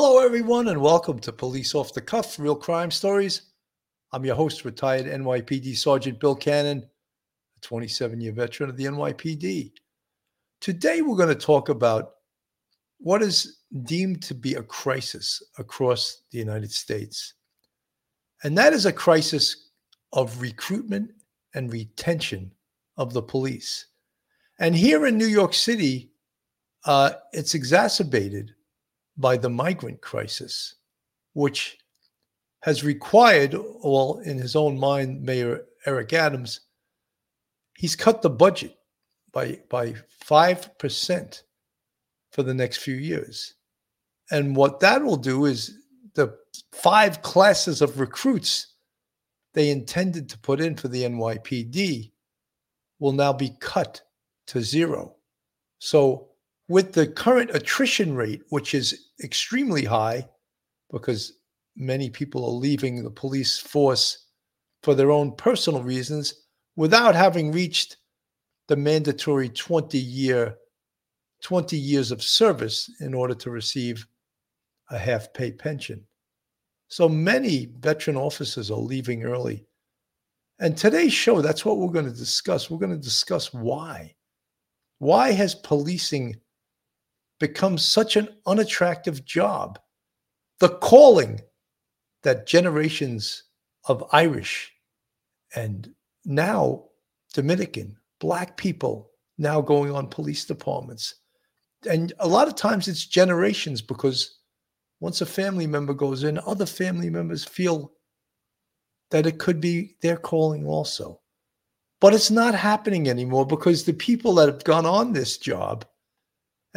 Hello, everyone, and welcome to Police Off the Cuff Real Crime Stories. I'm your host, retired NYPD Sergeant Bill Cannon, a 27 year veteran of the NYPD. Today, we're going to talk about what is deemed to be a crisis across the United States. And that is a crisis of recruitment and retention of the police. And here in New York City, uh, it's exacerbated by the migrant crisis, which has required, well, in his own mind, Mayor Eric Adams, he's cut the budget by by five percent for the next few years. And what that will do is the five classes of recruits they intended to put in for the NYPD will now be cut to zero. So, with the current attrition rate, which is extremely high because many people are leaving the police force for their own personal reasons without having reached the mandatory 20 year 20 years of service in order to receive a half pay pension. So many veteran officers are leaving early. And today's show, that's what we're going to discuss. We're going to discuss why. Why has policing become such an unattractive job? The calling that generations of Irish and now Dominican, Black people now going on police departments. And a lot of times it's generations because once a family member goes in, other family members feel that it could be their calling also. But it's not happening anymore because the people that have gone on this job,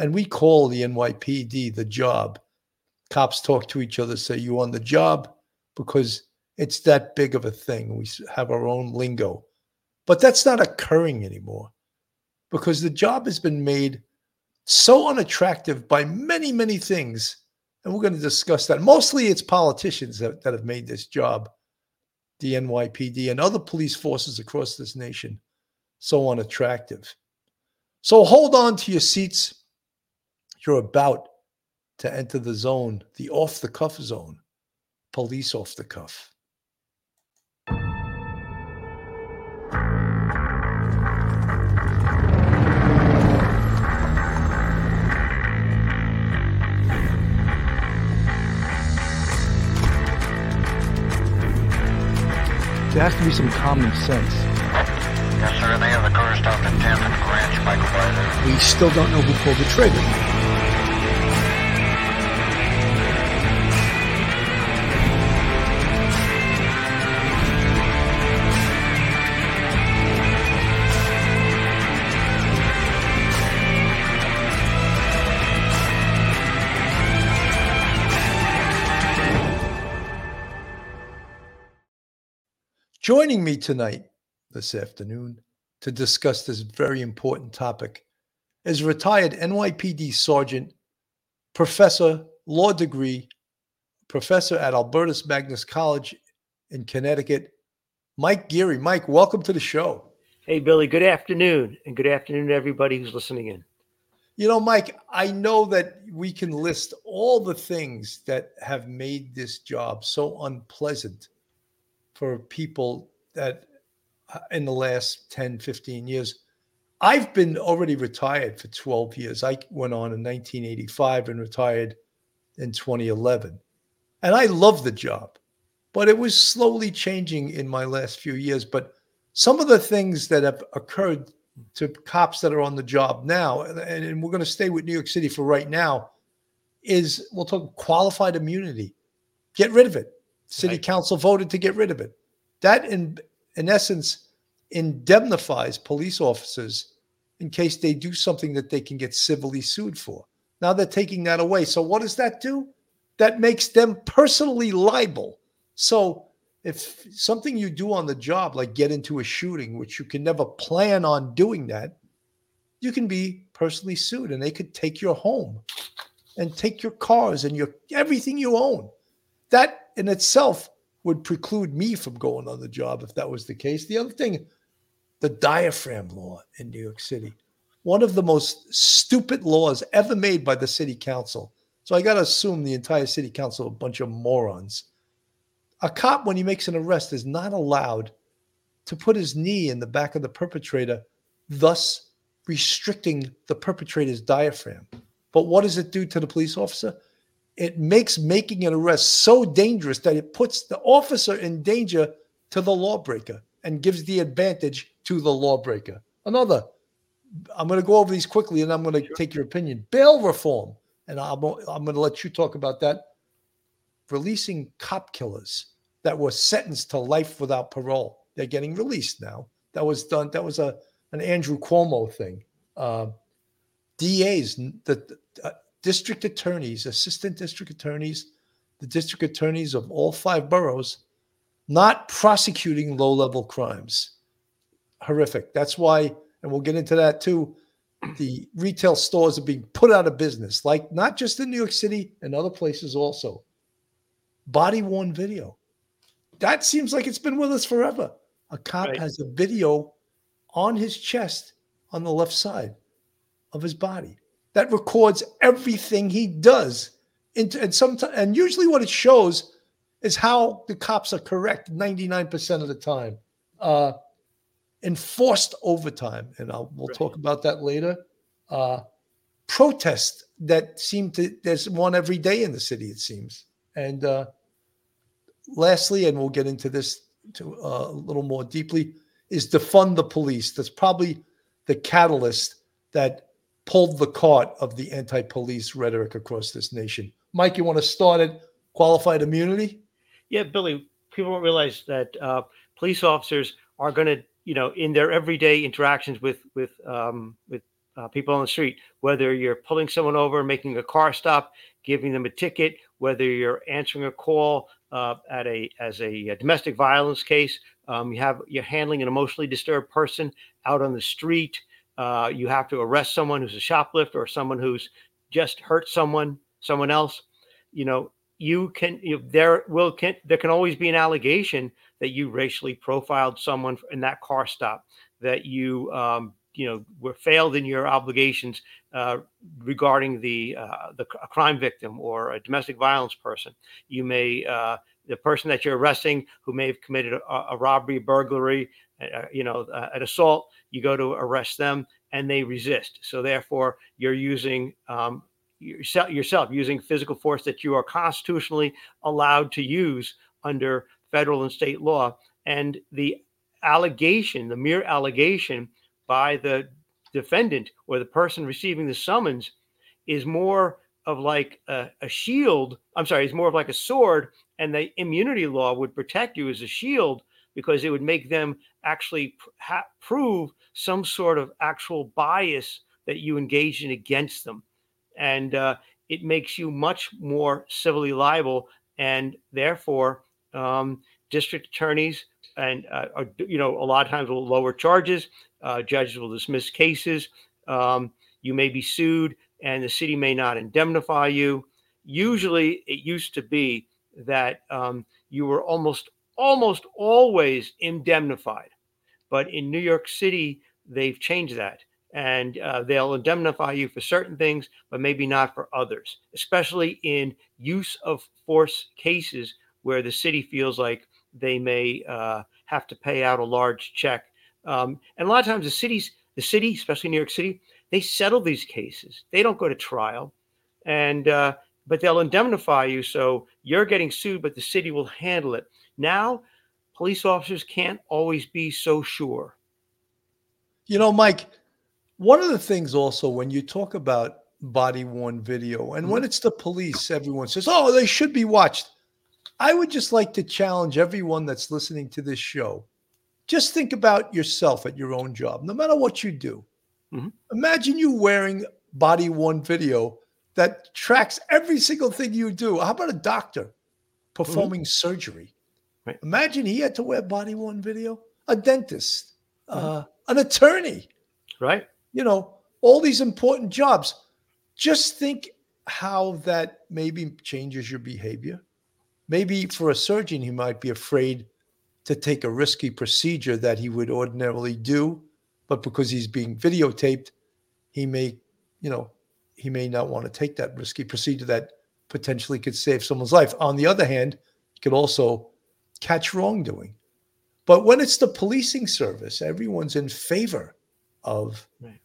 and we call the NYPD the job, cops talk to each other, say, You on the job? Because it's that big of a thing. We have our own lingo. But that's not occurring anymore because the job has been made so unattractive by many, many things. And we're going to discuss that. Mostly it's politicians that, that have made this job, the NYPD and other police forces across this nation, so unattractive. So hold on to your seats. You're about to enter the zone, the off the cuff zone, police off the cuff. There has to be some common sense. Yes, sir. They have the car stopped at 10th and Greenwich, Michael Byler. We still don't know who pulled the trigger. Joining me tonight, this afternoon, to discuss this very important topic is retired NYPD Sergeant, Professor, Law Degree, Professor at Albertus Magnus College in Connecticut, Mike Geary. Mike, welcome to the show. Hey, Billy, good afternoon, and good afternoon to everybody who's listening in. You know, Mike, I know that we can list all the things that have made this job so unpleasant for people that uh, in the last 10, 15 years. I've been already retired for 12 years. I went on in 1985 and retired in 2011. And I love the job, but it was slowly changing in my last few years. But some of the things that have occurred to cops that are on the job now, and, and we're going to stay with New York City for right now, is we'll talk qualified immunity. Get rid of it. City right. council voted to get rid of it. That, in in essence, indemnifies police officers in case they do something that they can get civilly sued for. Now they're taking that away. So what does that do? That makes them personally liable. So if something you do on the job, like get into a shooting, which you can never plan on doing that, you can be personally sued and they could take your home and take your cars and your everything you own. That in itself would preclude me from going on the job if that was the case. The other thing, the diaphragm law in New York City, one of the most stupid laws ever made by the city council. So I got to assume the entire city council are a bunch of morons. A cop, when he makes an arrest, is not allowed to put his knee in the back of the perpetrator, thus restricting the perpetrator's diaphragm. But what does it do to the police officer? It makes making an arrest so dangerous that it puts the officer in danger to the lawbreaker and gives the advantage to the lawbreaker. Another, I'm going to go over these quickly and I'm going to sure. take your opinion. Bail reform, and I'm, I'm going to let you talk about that. Releasing cop killers that were sentenced to life without parole. They're getting released now. That was done. That was a an Andrew Cuomo thing. Uh, DAs, the uh, district attorneys, assistant district attorneys, the district attorneys of all five boroughs, not prosecuting low level crimes. Horrific. That's why, and we'll get into that too. The retail stores are being put out of business, like not just in New York City and other places also. Body worn video. That seems like it's been with us forever. A cop right. has a video on his chest on the left side of his body that records everything he does. Into, and sometimes, and usually, what it shows is how the cops are correct 99% of the time. Uh, enforced overtime, and I'll, we'll right. talk about that later. Uh, protests that seem to there's one every day in the city, it seems. And uh, lastly, and we'll get into this to uh, a little more deeply, is defund the police. That's probably the catalyst that pulled the cart of the anti-police rhetoric across this nation. Mike, you want to start at qualified immunity? Yeah, Billy. People don't realize that uh, police officers are going to, you know, in their everyday interactions with with um, with uh, people on the street, whether you're pulling someone over, making a car stop, giving them a ticket, whether you're answering a call uh, at a as a, a domestic violence case, um, you have you're handling an emotionally disturbed person out on the street. Uh, you have to arrest someone who's a shoplifter or someone who's just hurt someone, someone else. You know, you can you there will can there can always be an allegation that you racially profiled someone in that car stop, that you um, you know were failed in your obligations uh, regarding the uh, the crime victim or a domestic violence person. You may uh, the person that you're arresting who may have committed a, a robbery, burglary, you know, uh, an assault, you go to arrest them and they resist. So therefore, you're using um, yourself, yourself using physical force that you are constitutionally allowed to use under federal and state law. And the allegation, the mere allegation by the defendant or the person receiving the summons is more of like a, a, shield. I'm sorry, it's more of like a sword, and the immunity law would protect you as a shield because it would make them actually ha- prove some sort of actual bias that you engaged in against them, and uh, it makes you much more civilly liable, and therefore um, district attorneys and uh, are, you know a lot of times will lower charges. Uh, judges will dismiss cases. Um, you may be sued and the city may not indemnify you. Usually, it used to be that um, you were almost almost always indemnified, but in New York City, they've changed that, and uh, they'll indemnify you for certain things, but maybe not for others, especially in use of force cases where the city feels like they may uh, have to pay out a large check. Um, and a lot of times, the cities, the city, especially New York City, they settle these cases. They don't go to trial, and uh, but they'll indemnify you, so you're getting sued, but the city will handle it. Now, police officers can't always be so sure. You know, Mike, one of the things also when you talk about body worn video, and mm-hmm. when it's the police, everyone says, "Oh, they should be watched." I would just like to challenge everyone that's listening to this show. Just think about yourself at your own job, no matter what you do. Mm-hmm. Imagine you wearing body worn video that tracks every single thing you do. How about a doctor performing mm-hmm. surgery? Right. Imagine he had to wear body worn video. A dentist, mm-hmm. uh, an attorney, right? You know, all these important jobs. Just think how that maybe changes your behavior. Maybe for a surgeon, he might be afraid to take a risky procedure that he would ordinarily do but because he's being videotaped, he may, you know, he may not want to take that risky procedure that potentially could save someone's life. On the other hand, it could also catch wrongdoing. But when it's the policing service, everyone's in favor of, Right.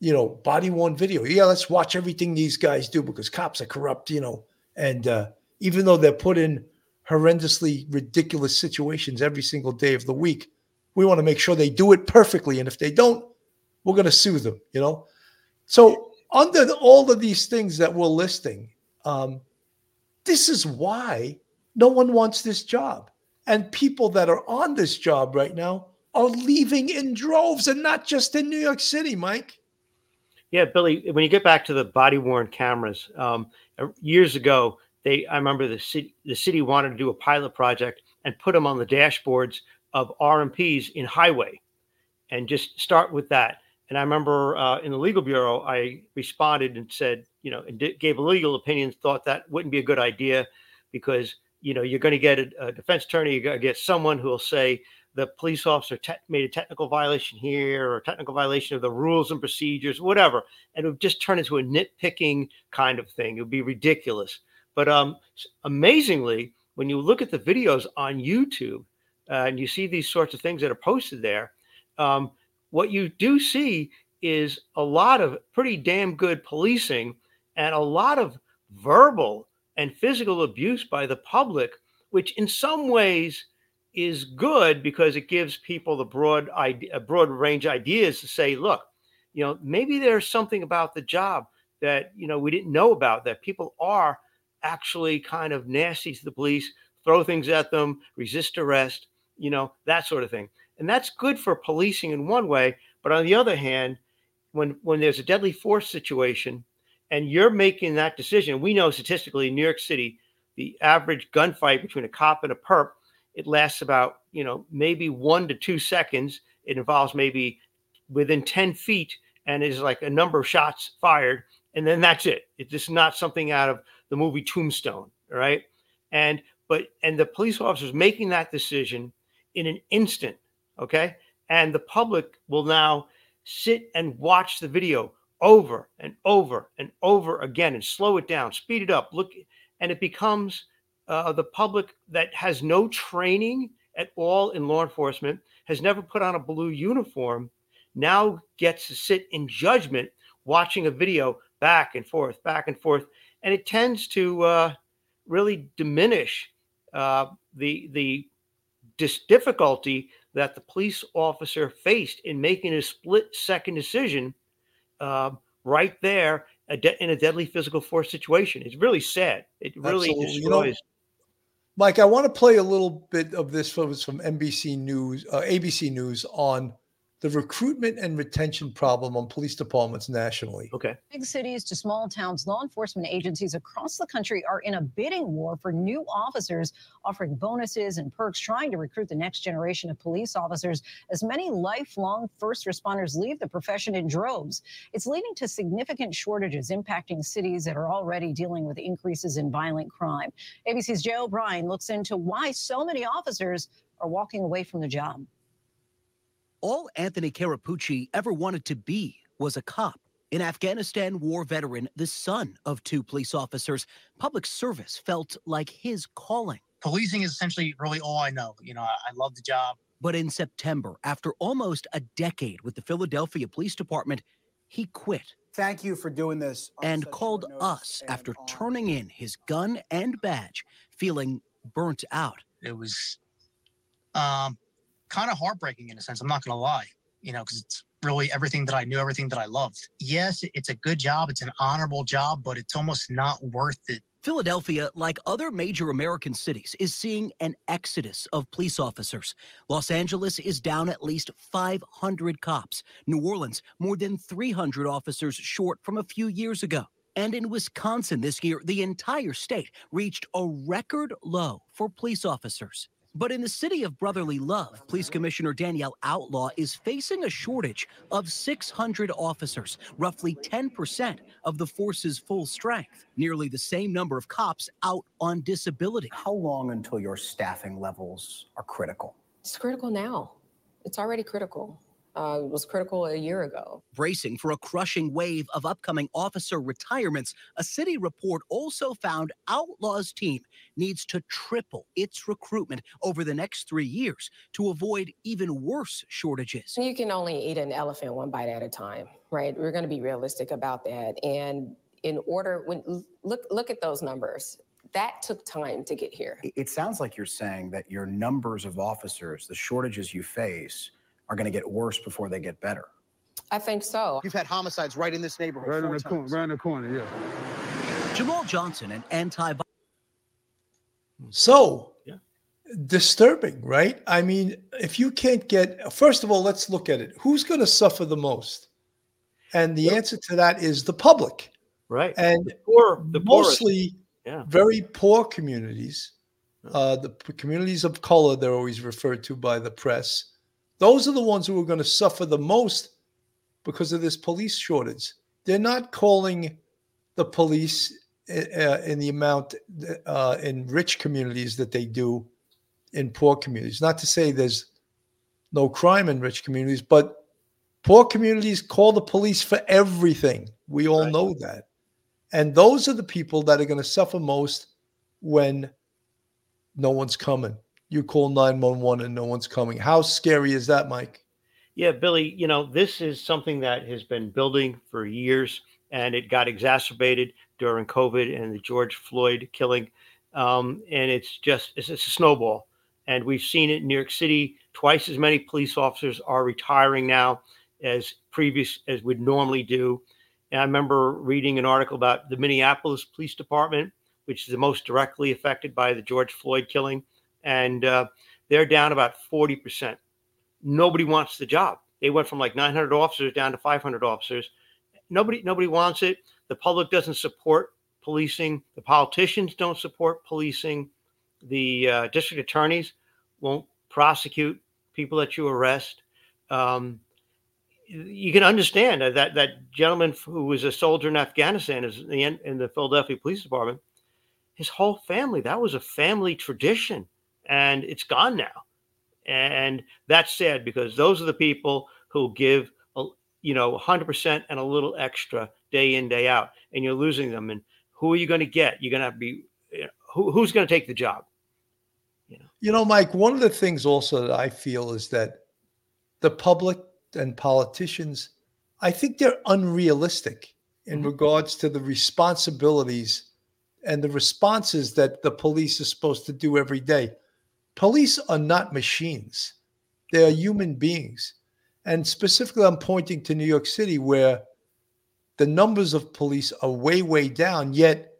you know, body worn video. Yeah, let's watch everything these guys do because cops are corrupt, you know. And uh, even though they're put in horrendously ridiculous situations every single day of the week, we want to make sure they do it perfectly. And if they don't, we're going to sue them, you know? So, under all of these things that we're listing, um, this is why no one wants this job. And people that are on this job right now are leaving in droves and not just in New York City, Mike. Yeah, Billy. When you get back to the body worn cameras, um, uh, years ago, they I remember the city the city wanted to do a pilot project and put them on the dashboards of RMPs in highway, and just start with that. And I remember uh, in the legal bureau, I responded and said, you know, and gave a legal opinion, thought that wouldn't be a good idea because you know you're going to get a, a defense attorney, you're going to get someone who will say the police officer te- made a technical violation here or technical violation of the rules and procedures, whatever, and it would just turn into a nitpicking kind of thing. It would be ridiculous. But um, amazingly, when you look at the videos on YouTube uh, and you see these sorts of things that are posted there, um, what you do see is a lot of pretty damn good policing and a lot of verbal and physical abuse by the public, which in some ways is good because it gives people the broad idea, a broad range ideas to say, look, you know, maybe there's something about the job that you know we didn't know about that people are actually kind of nasty to the police, throw things at them, resist arrest, you know, that sort of thing. And that's good for policing in one way, but on the other hand, when when there's a deadly force situation and you're making that decision, we know statistically in New York City, the average gunfight between a cop and a perp, it lasts about, you know, maybe one to two seconds. It involves maybe within 10 feet and is like a number of shots fired. And then that's it. It's just not something out of the movie Tombstone. Right. And, but, and the police officers making that decision in an instant. Okay. And the public will now sit and watch the video over and over and over again and slow it down, speed it up, look, and it becomes uh, the public that has no training at all in law enforcement, has never put on a blue uniform, now gets to sit in judgment watching a video back and forth, back and forth, and it tends to uh, really diminish uh, the the dis- difficulty that the police officer faced in making a split second decision uh, right there a de- in a deadly physical force situation. It's really sad. It really Absolutely. You know, destroys. Mike, I want to play a little bit of this from, from NBC News, uh, ABC News on the recruitment and retention problem on police departments nationally. okay. Big cities to small towns, law enforcement agencies across the country are in a bidding war for new officers, offering bonuses and perks, trying to recruit the next generation of police officers as many lifelong first responders leave the profession in droves. It's leading to significant shortages impacting cities that are already dealing with increases in violent crime. ABC's Joe O'Brien looks into why so many officers are walking away from the job. All Anthony Carapucci ever wanted to be was a cop. An Afghanistan war veteran, the son of two police officers, public service felt like his calling. policing is essentially really all I know. You know, I, I love the job. But in September, after almost a decade with the Philadelphia Police Department, he quit Thank you for doing this. and called us and after on- turning in his gun and badge, feeling burnt out. It was um, kind of heartbreaking in a sense. I'm not going to lie, you know, because it's really everything that I knew, everything that I loved. Yes, it's a good job. It's an honorable job, but it's almost not worth it. Philadelphia, like other major American cities, is seeing an exodus of police officers. Los Angeles is down at least 500 cops. New Orleans, more than 300 officers short from a few years ago. And in Wisconsin this year, the entire state reached a record low for police officers. But in the city of brotherly love, Police Commissioner Danielle Outlaw is facing a shortage of 600 officers, roughly 10% of the force's full strength, nearly the same number of cops out on disability. How long until your staffing levels are critical? It's critical now. It's already critical. Uh, was critical a year ago. Bracing for a crushing wave of upcoming officer retirements, a city report also found Outlaw's team needs to triple its recruitment over the next three years to avoid even worse shortages. You can only eat an elephant one bite at a time, right? We're going to be realistic about that. And in order, when look look at those numbers, that took time to get here. It sounds like you're saying that your numbers of officers, the shortages you face, are going to get worse before they get better. I think so. You've had homicides right in this neighborhood. Right in the corner. Right in the corner. Yeah. Jamal Johnson, an anti So Yeah. disturbing, right? I mean, if you can't get, first of all, let's look at it. Who's going to suffer the most? And the answer to that is the public. Right. And the Poor, the mostly Yeah. very poor communities, uh, the p- communities of color, they're always referred to by the press. Those are the ones who are going to suffer the most because of this police shortage. They're not calling the police uh, in the amount uh, in rich communities that they do in poor communities. Not to say there's no crime in rich communities, but poor communities call the police for everything. We all Right. know that. And those are the people that are going to suffer most when no one's coming. You call 911 and no one's coming. How scary is that, Mike? Yeah, Billy, you know, this is something that has been building for years and it got exacerbated during COVID and the George Floyd killing. Um, and it's just, it's, it's a snowball. And we've seen it in New York City. Twice as many police officers are retiring now as previous as would normally do. And I remember reading an article about the Minneapolis Police Department, which is the most directly affected by the George Floyd killing. And uh, they're down about 40% nobody wants the job. They went from like 900 officers down to 500 officers. Nobody, nobody wants it. The public doesn't support policing. The politicians don't support policing. The uh, district attorneys won't prosecute people that you arrest. Um, you can understand that that, gentleman who was a soldier in Afghanistan is in in the Philadelphia Police Department. His whole family, that was a family tradition, and it's gone now. And that's sad because those are the people who give uh, you know 100% and a little extra day in day out and you're losing them. And who are you going to get? You're going to be you know, who, who's going to take the job? You know, Mike, one of the things also that I feel is that the public and politicians, I think they're unrealistic in mm-hmm. regards to the responsibilities and the responses that the police are supposed to do every day. Police are not machines, they are human beings. And specifically, I'm pointing to New York City, where the numbers of police are way, way down, yet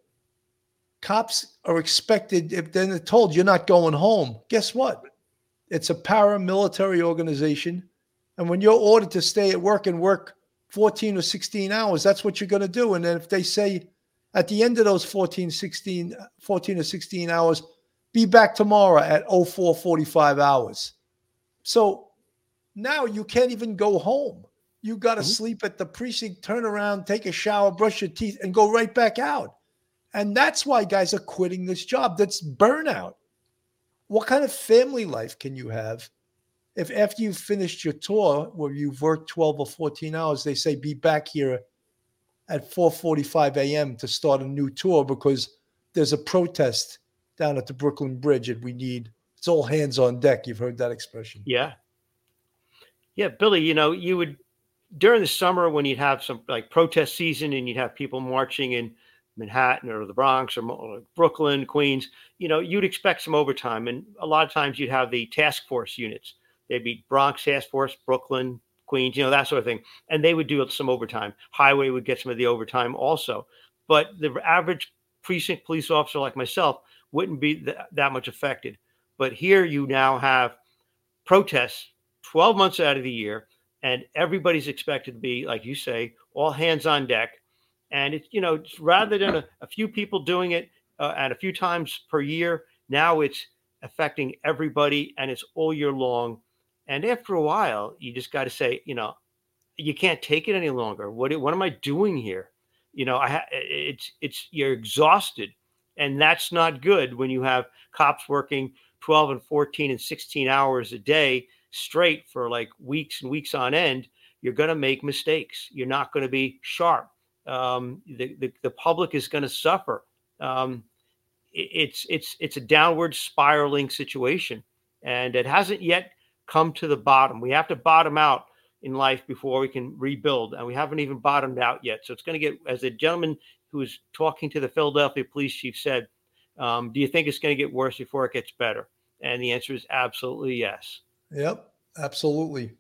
cops are expected if they're told you're not going home. Guess what? It's a paramilitary organization. And when you're ordered to stay at work and work 14 or 16 hours that's what you're going to do. And then if they say at the end of those 14 16 14 or 16 hours be back tomorrow at 0445 hours so now you can't even go home you got to mm-hmm. sleep at the precinct turn around take a shower brush your teeth and go right back out and that's why guys are quitting this job. That's burnout. What kind of family life can you have if after you've finished your tour where you've worked 12 or 14 hours, they say be back here at 4:45 a.m. to start a new tour because there's a protest down at the Brooklyn Bridge and we need it's all hands on deck. You've heard that expression. yeah yeah billy you know you would during the summer when you'd have some like protest season and you'd have people marching in Manhattan or the Bronx or, Brooklyn, Queens, you know, you'd expect some overtime. And a lot of times you'd have the task force units. They'd be Bronx task force, Brooklyn, Queens, you know, that sort of thing. And they would do some overtime. Highway would get some of the overtime also. But the average precinct police officer like myself wouldn't be th- that much affected. But here you now have protests 12 months out of the year, and everybody's expected to be, like you say, all hands on deck. And it's you know it's rather than a, a few people doing it uh, a few times per year now it's affecting everybody and it's all year long. And after a while you just got to say you know you can't take it any longer. What what am i doing here you know i it's it's you're exhausted and that's not good when you have cops working 12 and 14 and 16 hours a day straight for like weeks and weeks on end you're going to make mistakes. You're not going to be sharp. Um, the, the, the public is going to suffer. Um, it, it's it's it's a downward spiraling situation, and it hasn't yet come to the bottom. We have to bottom out in life before we can rebuild, and we haven't even bottomed out yet. So it's going to get, as the gentleman who was talking to the Philadelphia police chief said, um, "Do you think it's going to get worse before it gets better?" And the answer is absolutely yes. Yep, absolutely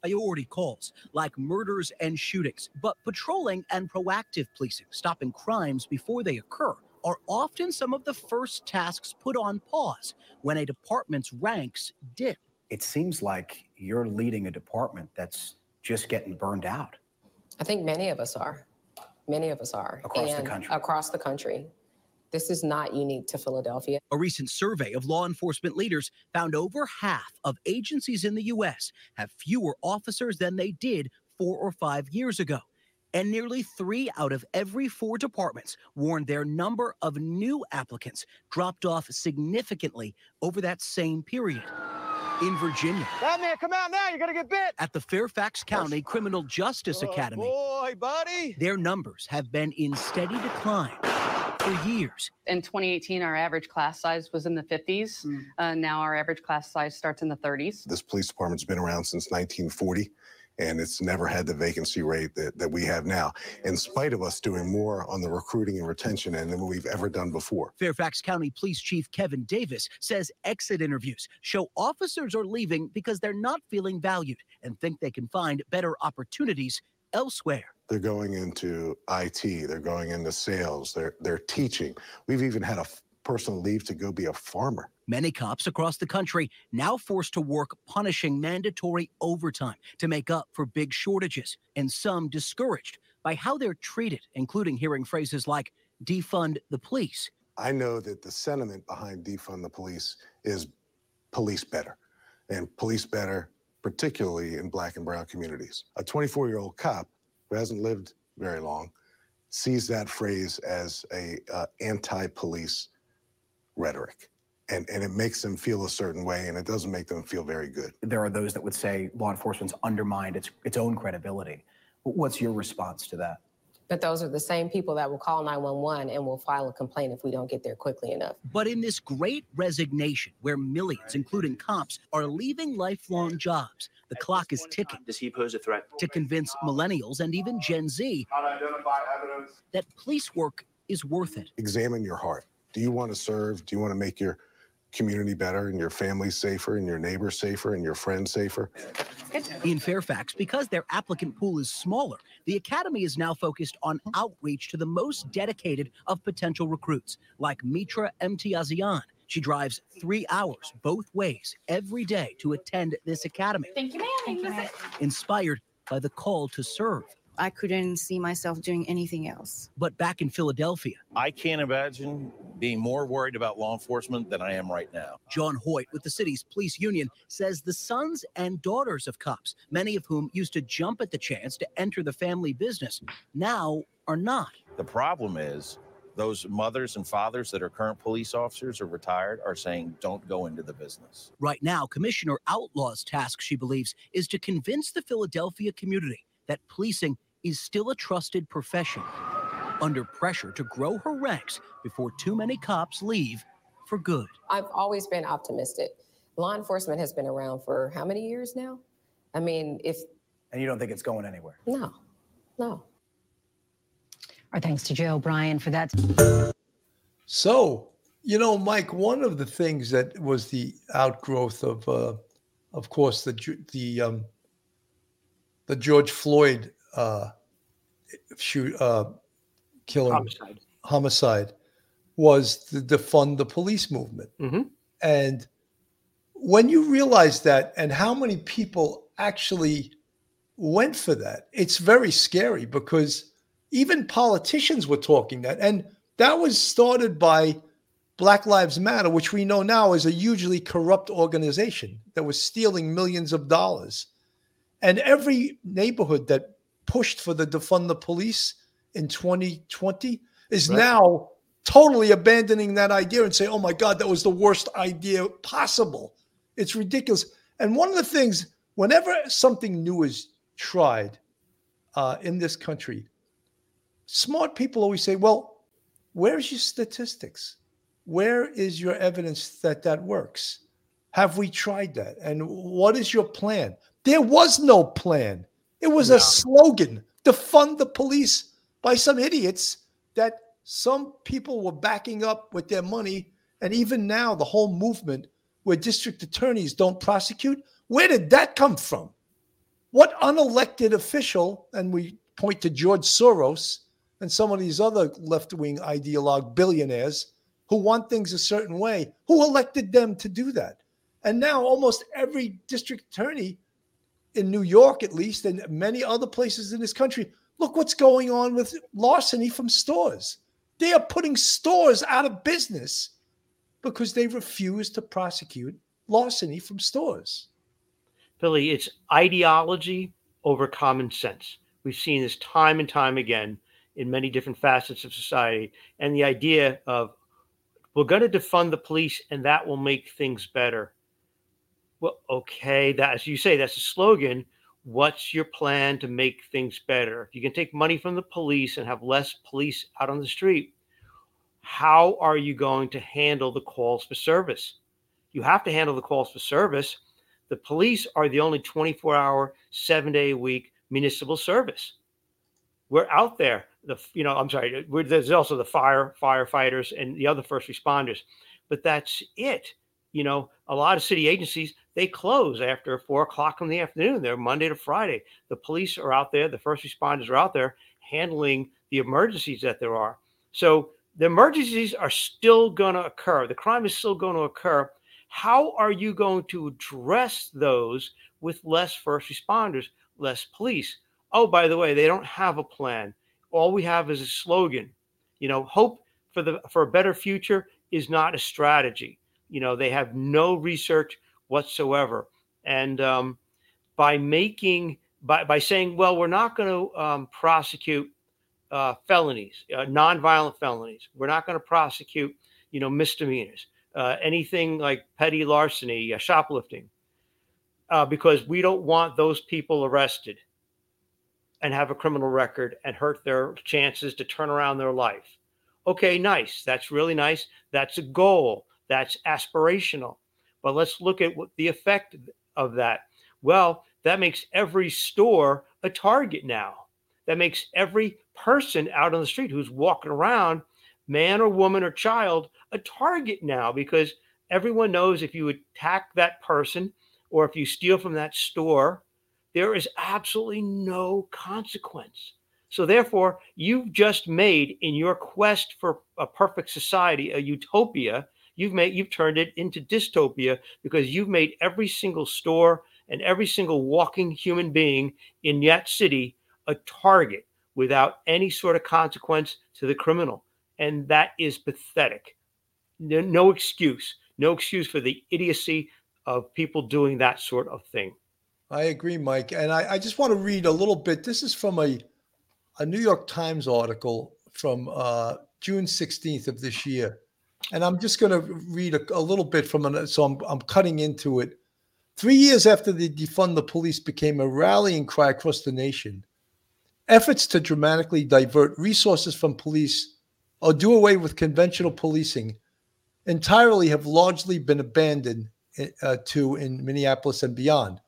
priority calls like murders and shootings, but patrolling and proactive policing, stopping crimes before they occur, are often some of the first tasks put on pause when a department's ranks dip. It seems like you're leading a department that's just getting burned out. I think many of us are. Many of us are. Across the country. Across the country. This is not unique to Philadelphia. A recent survey of law enforcement leaders found over half of agencies in the U.S. have fewer officers than they did four or five years ago. And nearly three out of every four departments warned their number of new applicants dropped off significantly over that same period. In Virginia, Batman, come out now. You're going to get bit. at the Fairfax County Criminal Justice Oh, Academy, boy, buddy. their numbers have been in steady decline for years. In 2018, our average class size was in the 50s. Uh, now our average class size starts in the 30s. This police department's been around since 1940, and it's never had the vacancy rate that, that we have now, in spite of us doing more on the recruiting and retention end than we've ever done before. Fairfax County Police Chief Kevin Davis says exit interviews show officers are leaving because they're not feeling valued and think they can find better opportunities elsewhere. They're going into IT, they're going into sales, they're they're teaching. We've even had a f- person leave to go be a farmer. Many cops across the country now forced to work punishing mandatory overtime to make up for big shortages, and some discouraged by how they're treated, including hearing phrases like defund the police. I know that the sentiment behind defund the police is police better, and police better, particularly in black and brown communities. A 24 year old cop who hasn't lived very long sees that phrase as a uh, anti-police rhetoric, and and it makes them feel a certain way, and it doesn't make them feel very good. There are those that would say law enforcement's undermined its its own credibility. What's your response to that? But those are the same people that will call 911 and will file a complaint if we don't get there quickly enough. But in this great resignation, where millions, including cops, are leaving lifelong jobs, the clock is ticking. Does he pose a threat? To convince millennials and even Gen Z that police work is worth it. Examine your heart. Do you want to serve? Do you want to make your community better and your family safer and your neighbors safer and your friends safer? In Fairfax, because their applicant pool is smaller, the academy is now focused on outreach to the most dedicated of potential recruits, like Mitra Mtiazian. She drives three hours both ways every day to attend this academy, Thank you, ma'am. Thank you, ma'am. inspired by the call to serve. I couldn't see myself doing anything else. But back in Philadelphia, I can't imagine being more worried about law enforcement than I am right now. John Hoyt with the city's police union says the sons and daughters of cops, many of whom used to jump at the chance to enter the family business, now are not. The problem is those mothers and fathers that are current police officers or retired are saying, don't go into the business. Right now, Commissioner Outlaw's task, she believes, is to convince the Philadelphia community that policing is still a trusted profession, under pressure to grow her ranks before too many cops leave for good. I've always been optimistic. Law enforcement has been around for how many years now? I mean, if And you don't think it's going anywhere? no, no. Our thanks to Joe Bryan for that. So, you know, Mike, one of the things that was the outgrowth of, uh, of course, the the um, the George Floyd uh, shoot uh, killing Homicide. homicide was the defund the police movement. And when you realize that and how many people actually went for that, it's very scary because even politicians were talking that. And that was started by Black Lives Matter, which we know now is a hugely corrupt organization that was stealing millions of dollars. And every neighborhood that pushed for the defund the police in 2020 is Right. now totally abandoning that idea and say, oh my God, that was the worst idea possible. It's ridiculous. And one of the things, whenever something new is tried uh, in this country, smart people always say, well, where's your statistics? Where is your evidence that that works? Have we tried that? And what is your plan? There was no plan. It was No. a slogan to fund the police by some idiots that some people were backing up with their money. And even now, the whole movement where district attorneys don't prosecute, where did that come from? What unelected official, and we point to George Soros and some of these other left wing ideologue billionaires who want things a certain way, who elected them to do that? And now almost every district attorney in New York, at least, and many other places in this country, look what's going on with larceny from stores. They are putting stores out of business because they refuse to prosecute larceny from stores. Billy, it's ideology over common sense. We've seen this time and time again in many different facets of society. And the idea of we're going to defund the police and that will make things better. Well, okay, that as you say, that's a slogan. What's your plan to make things better? If you can take money from the police and have less police out on the street, how are you going to handle the calls for service? You have to handle the calls for service. The police are the only 24 hour, seven day a week municipal service. We're out there. The you know, I'm sorry. There's also the fire firefighters and the other first responders, but that's it. You know, a lot of city agencies they close after four o'clock in the afternoon. They're Monday to Friday. The police are out there. The first responders are out there handling the emergencies that there are. So the emergencies are still going to occur. The crime is still going to occur. How are you going to address those with less first responders, less police? Oh, by the way, they don't have a plan. All we have is a slogan. You know, hope for the for a better future is not a strategy. You know, they have no research whatsoever. And um, by making by by saying, well, we're not going to um, prosecute uh, felonies, uh, nonviolent felonies. We're not going to prosecute, you know, misdemeanors, uh, anything like petty larceny, uh, shoplifting, uh, because we don't want those people arrested and have a criminal record and hurt their chances to turn around their life. Okay, nice. That's really nice. That's a goal. That's aspirational. But let's look at what the effect of that. Well, that makes every store a target now. That makes every person out on the street who's walking around, man or woman or child, a target now because everyone knows if you attack that person or if you steal from that store, there is absolutely no consequence. So, therefore, you've just made in your quest for a perfect society, a utopia, you've made you've turned it into dystopia because you've made every single store and every single walking human being in that city a target without any sort of consequence to the criminal. And that is pathetic. No, no excuse. No excuse for the idiocy of people doing that sort of thing. I agree, Mike. And I, I just want to read a little bit. This is from a, a New York Times article from uh, June 16th of this year. And I'm just going to read a, a little bit from it. So I'm, I'm cutting into it. Three years after the defund the police became a rallying cry across the nation, efforts to dramatically divert resources from police or do away with conventional policing entirely have largely been abandoned uh, to in Minneapolis and beyond.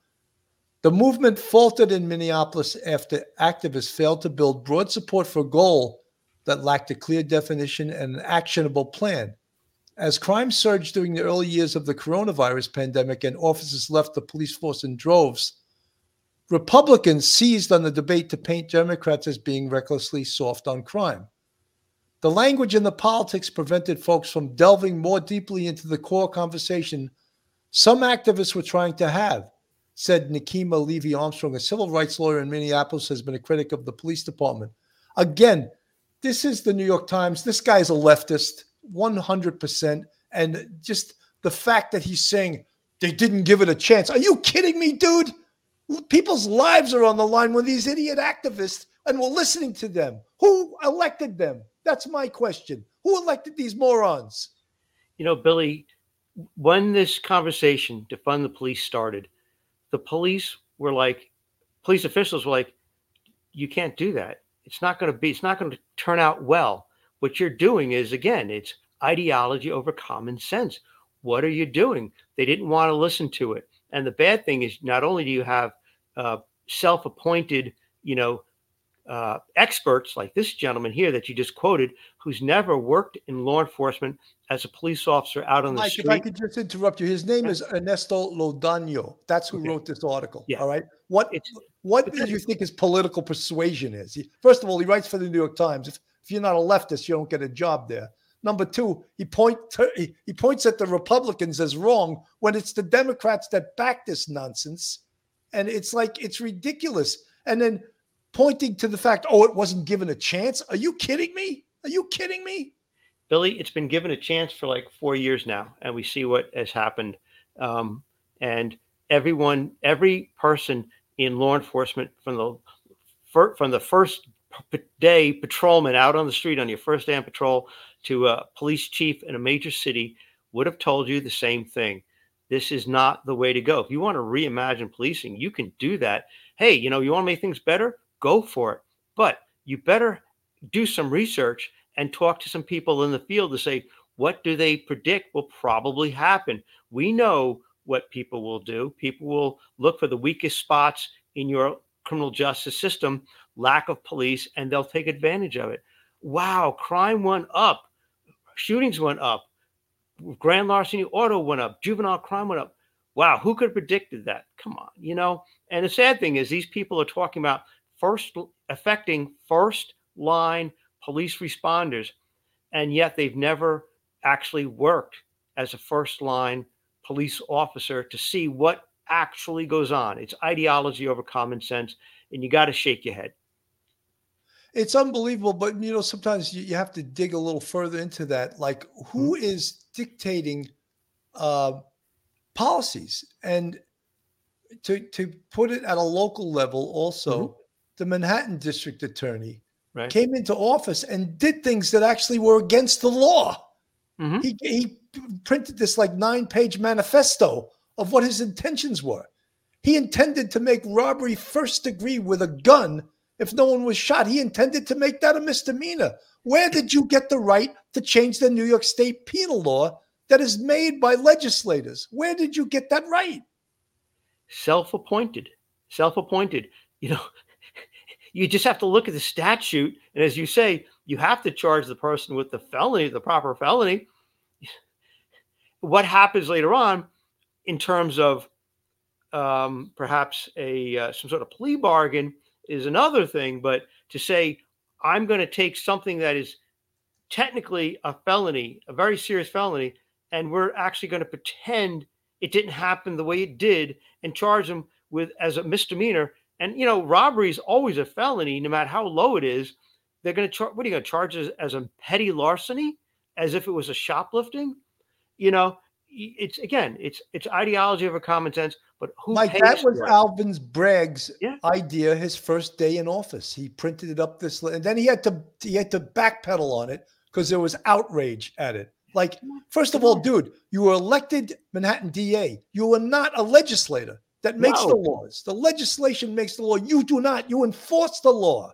The movement faltered in Minneapolis after activists failed to build broad support for a goal that lacked a clear definition and an actionable plan. As crime surged during the early years of the coronavirus pandemic and officers left the police force in droves, Republicans seized on the debate to paint Democrats as being recklessly soft on crime. The language and the politics prevented folks from delving more deeply into the core conversation some activists were trying to have, said Nekima Levy Armstrong, a civil rights lawyer in Minneapolis, has been a critic of the police department. Again, this is the New York Times. This guy's a leftist, 100%. And just the fact that he's saying they didn't give it a chance. Are you kidding me, dude? People's lives are on the line with these idiot activists, and we're listening to them. Who elected them? That's my question. Who elected these morons? You know, Billy, when this conversation to fund the police started, the police were like police officials were like, "You can't do that. It's not going to be. It's not going to turn out well." What you're doing is again, it's ideology over common sense. What are you doing? They didn't want to listen to it. And the bad thing is, not only do you have uh, self-appointed, you know, uh, experts like this gentleman here that you just quoted, who's never worked in law enforcement as a police officer out on the Mike, street. if I could just interrupt you, his name is Ernesto Londoño. That's who wrote this article. Yeah. All right. What what do you think his political persuasion is? First of all, he writes for the New York Times. If, if you're not a leftist, you don't get a job there. Number two, he point to, he, he points at the Republicans as wrong when it's the Democrats that back this nonsense, and it's like it's ridiculous. And then pointing to the fact, oh, it wasn't given a chance. Are you kidding me? Are you kidding me? Billy, it's been given a chance for like four years now, and we see what has happened. Um, and everyone, every person in law enforcement, from the from the first day patrolman out on the street on your first day on patrol to a police chief in a major city, would have told you the same thing. This is not the way to go. If you want to reimagine policing, you can do that. Hey, you know, you want to make things better? Go for it. But you better do some research and talk to some people in the field to say, what do they predict will probably happen? We know what people will do. People will look for the weakest spots in your criminal justice system, lack of police, and they'll take advantage of it. Wow, crime went up, shootings went up, grand larceny auto went up, juvenile crime went up. Wow, who could have predicted that? Come on, you know. And the sad thing is, these people are talking about first affecting first line police responders, and yet they've never actually worked as a first line police officer to see what actually goes on. It's ideology over common sense, and you got to shake your head. It's unbelievable, but you know, sometimes you, you have to dig a little further into that. Like, who mm-hmm. is dictating uh, policies? And to to put it at a local level, also, mm-hmm. the Manhattan District Attorney Right. came into office and did things that actually were against the law. Mm-hmm. He, he printed this like nine page manifesto of what his intentions were. He intended to make robbery first degree with a gun if no one was shot. He intended to make that a misdemeanor. Where did you get the right to change the New York State penal law that is made by legislators? Where did you get that right? self-appointed self-appointed you know you just have to look at the statute and as you say you have to charge the person with the felony the proper felony what happens later on in terms of um, perhaps a uh, some sort of plea bargain is another thing but to say i'm going to take something that is technically a felony a very serious felony and we're actually going to pretend it didn't happen the way it did and charge them with as a misdemeanor. And you know, robbery is always a felony, no matter how low it is. They're going to. What are you going to charge as, as a petty larceny, as if it was a shoplifting? You know, it's again, it's it's ideology over common sense. But who? Mike, that was for it? Alvin Bragg's idea his first day in office. He printed it up this, and then he had to he had to backpedal on it because there was outrage at it. Like, first of all, dude, you were elected Manhattan DA. You were not a legislator that makes the laws. The legislation makes the law. You do not. You enforce the law.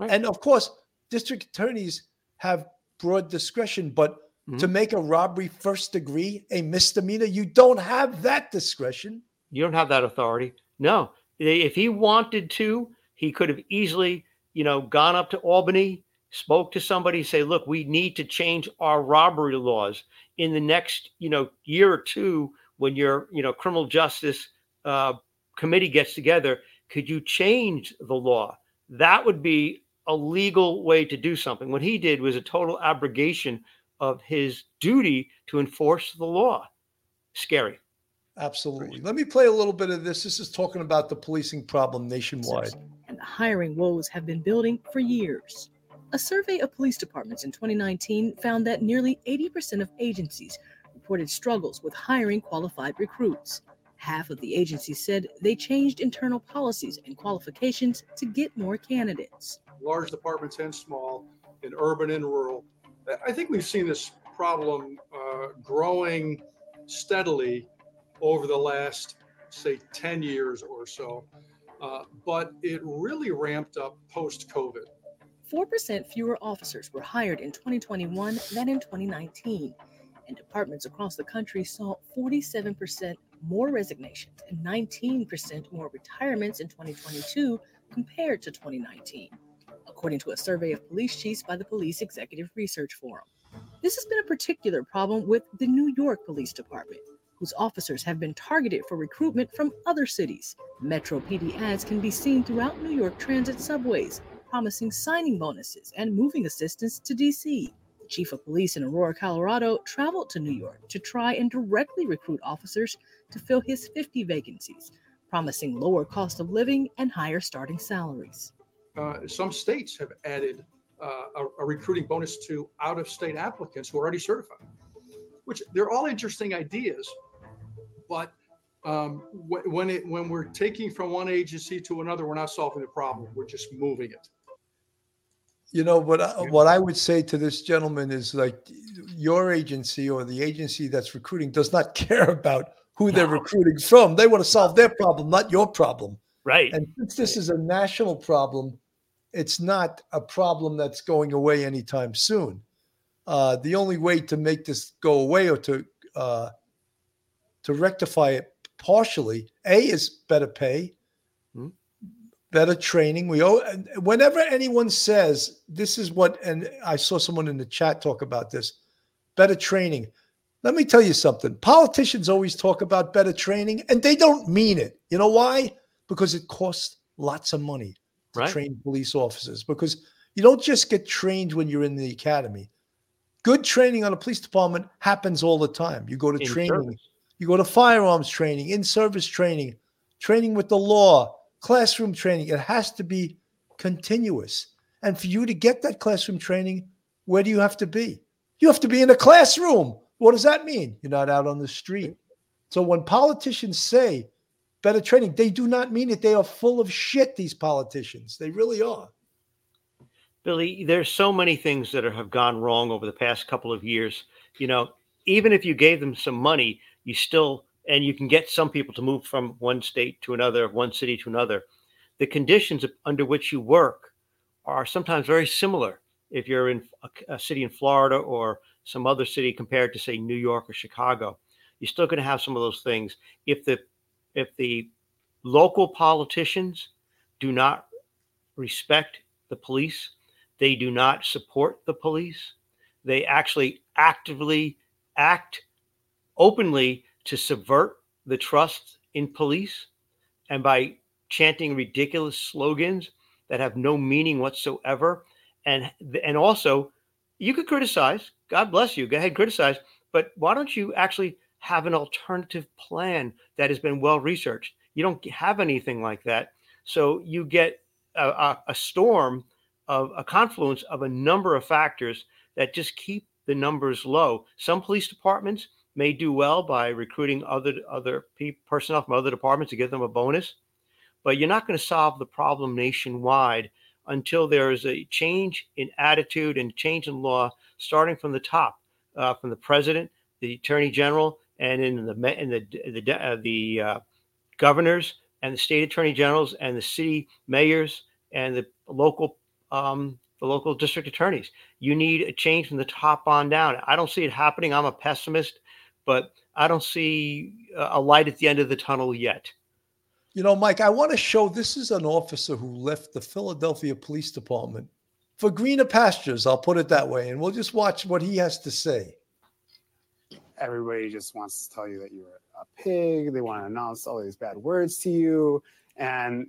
And of course, district attorneys have broad discretion, but Mm-hmm. to make a robbery first degree a misdemeanor, you don't have that discretion. You don't have that authority. No. If he wanted to, he could have easily, you know, gone up to Albany, spoke to somebody, say, look, we need to change our robbery laws in the next, you know, year or two when your, you know, criminal justice uh, committee gets together. Could you change the law? That would be a legal way to do something. What he did was a total abrogation of his duty to enforce the law. Scary. Absolutely. Let me play a little bit of this. This is talking about the policing problem nationwide. and the hiring woes have been building for years. A survey of police departments in 2019 found that nearly 80% of agencies reported struggles with hiring qualified recruits. Half of the agencies said they changed internal policies and qualifications to get more candidates. large departments and small, in urban and rural. I think we've seen this problem uh, growing steadily over the last, say, 10 years or so. uh, but it really ramped up post COVID. 4% fewer officers were hired in 2021 than in 2019, and departments across the country saw 47% more resignations and 19% more retirements in 2022 compared to 2019, according to a survey of police chiefs by the Police Executive Research Forum. This has been a particular problem with the New York Police Department, whose officers have been targeted for recruitment from other cities. Metro PD ads can be seen throughout New York transit subways, promising signing bonuses and moving assistance to DC. The chief of police in Aurora, Colorado, traveled to New York to try and directly recruit officers to fill his 50 vacancies, promising lower cost of living and higher starting salaries. Uh, some states have added uh, a, a recruiting bonus to out of state applicants who are already certified, which they're all interesting ideas. But um, wh- when it when we're taking from one agency to another, we're not solving the problem. We're just moving it. You know, what I, what I would say to this gentleman is like your agency or the agency that's recruiting does not care about who they're recruiting from. They want to solve their problem, not your problem. Right. And since this is a national problem, it's not a problem that's going away anytime soon. Uh, the only way to make this go away or to uh, to rectify it partially, a is better pay, better training. We owe, whenever anyone says this is what, and I saw someone in the chat talk about this, better training. Let me tell you something. Politicians always talk about better training, and they don't mean it. You know why? Because it costs lots of money to Right. train police officers. Because you don't just get trained when you're in the academy. Good training on a police department happens all the time. You go to In training, service. you go to firearms training, in service training, training with the law, classroom training. It has to be continuous. And for you to get that classroom training, where do you have to be? You have to be in a classroom. What does that mean? You're not out on the street. So when politicians say better training, they do not mean it. They are full of shit, these politicians. They really are. Billy, there's so many things that are, have gone wrong over the past couple of years. You know, even if you gave them some money, you still and you can get some people to move from one state to another, one city to another. The conditions under which you work are sometimes very similar. If you're in a, a city in Florida or some other city compared to say New York or Chicago, you're still going to have some of those things. If the if the local politicians do not respect the police, they do not support the police. They actually actively act openly to subvert the trust in police and by chanting ridiculous slogans that have no meaning whatsoever and and also you could criticize god bless you go ahead criticize but why don't you actually have an alternative plan that has been well researched you don't have anything like that so you get a, a, a storm of a confluence of a number of factors that just keep the numbers low. Some police departments may do well by recruiting other other pe- personnel from other departments to give them a bonus, but you're not going to solve the problem nationwide until there is a change in attitude and change in law, starting from the top, uh, from the president, the attorney general, and in the in the the uh, the uh, governors and the state attorney generals and the city mayors and the local um, the local district attorneys. You need a change from the top on down. I don't see it happening. I'm a pessimist, but I don't see a a light at the end of the tunnel yet. You know, Mike, I want to show this is an officer who left the Philadelphia Police Department for greener pastures. I'll put it that way. And we'll just watch what he has to say. Everybody just wants to tell you that you're a pig. They want to announce all these bad words to you. And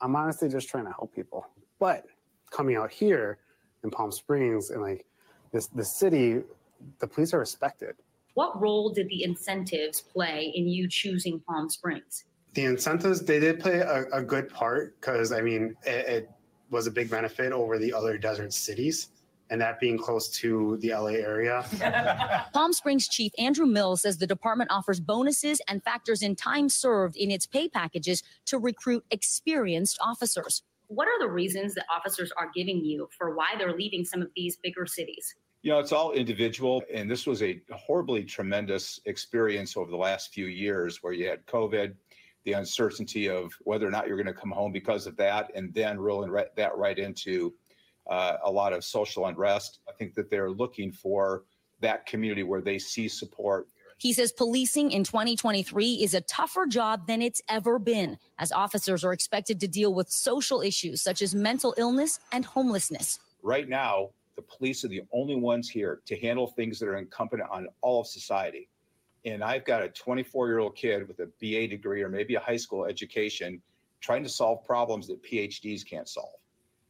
I'm honestly just trying to help people. But coming out here in Palm Springs and like this the city, the police are respected. What role did the incentives play in you choosing Palm Springs? The incentives they did play a, a good part because I mean it, it was a big benefit over the other desert cities, and that being close to the LA area. Palm Springs Chief Andrew Mills says the department offers bonuses and factors in time served in its pay packages to recruit experienced officers. What are the reasons that officers are giving you for why they're leaving some of these bigger cities? You know, it's all individual. And this was a horribly tremendous experience over the last few years where you had COVID, the uncertainty of whether or not you're going to come home because of that, and then rolling right, that right into Uh, a lot of social unrest. I think that they're looking for that community where they see support. He says policing in 2023 is a tougher job than it's ever been, as officers are expected to deal with social issues such as mental illness and homelessness. Right now, the police are the only ones here to handle things that are incumbent on all of society. And I've got a 24 year old kid with a BA degree or maybe a high school education trying to solve problems that PhDs can't solve.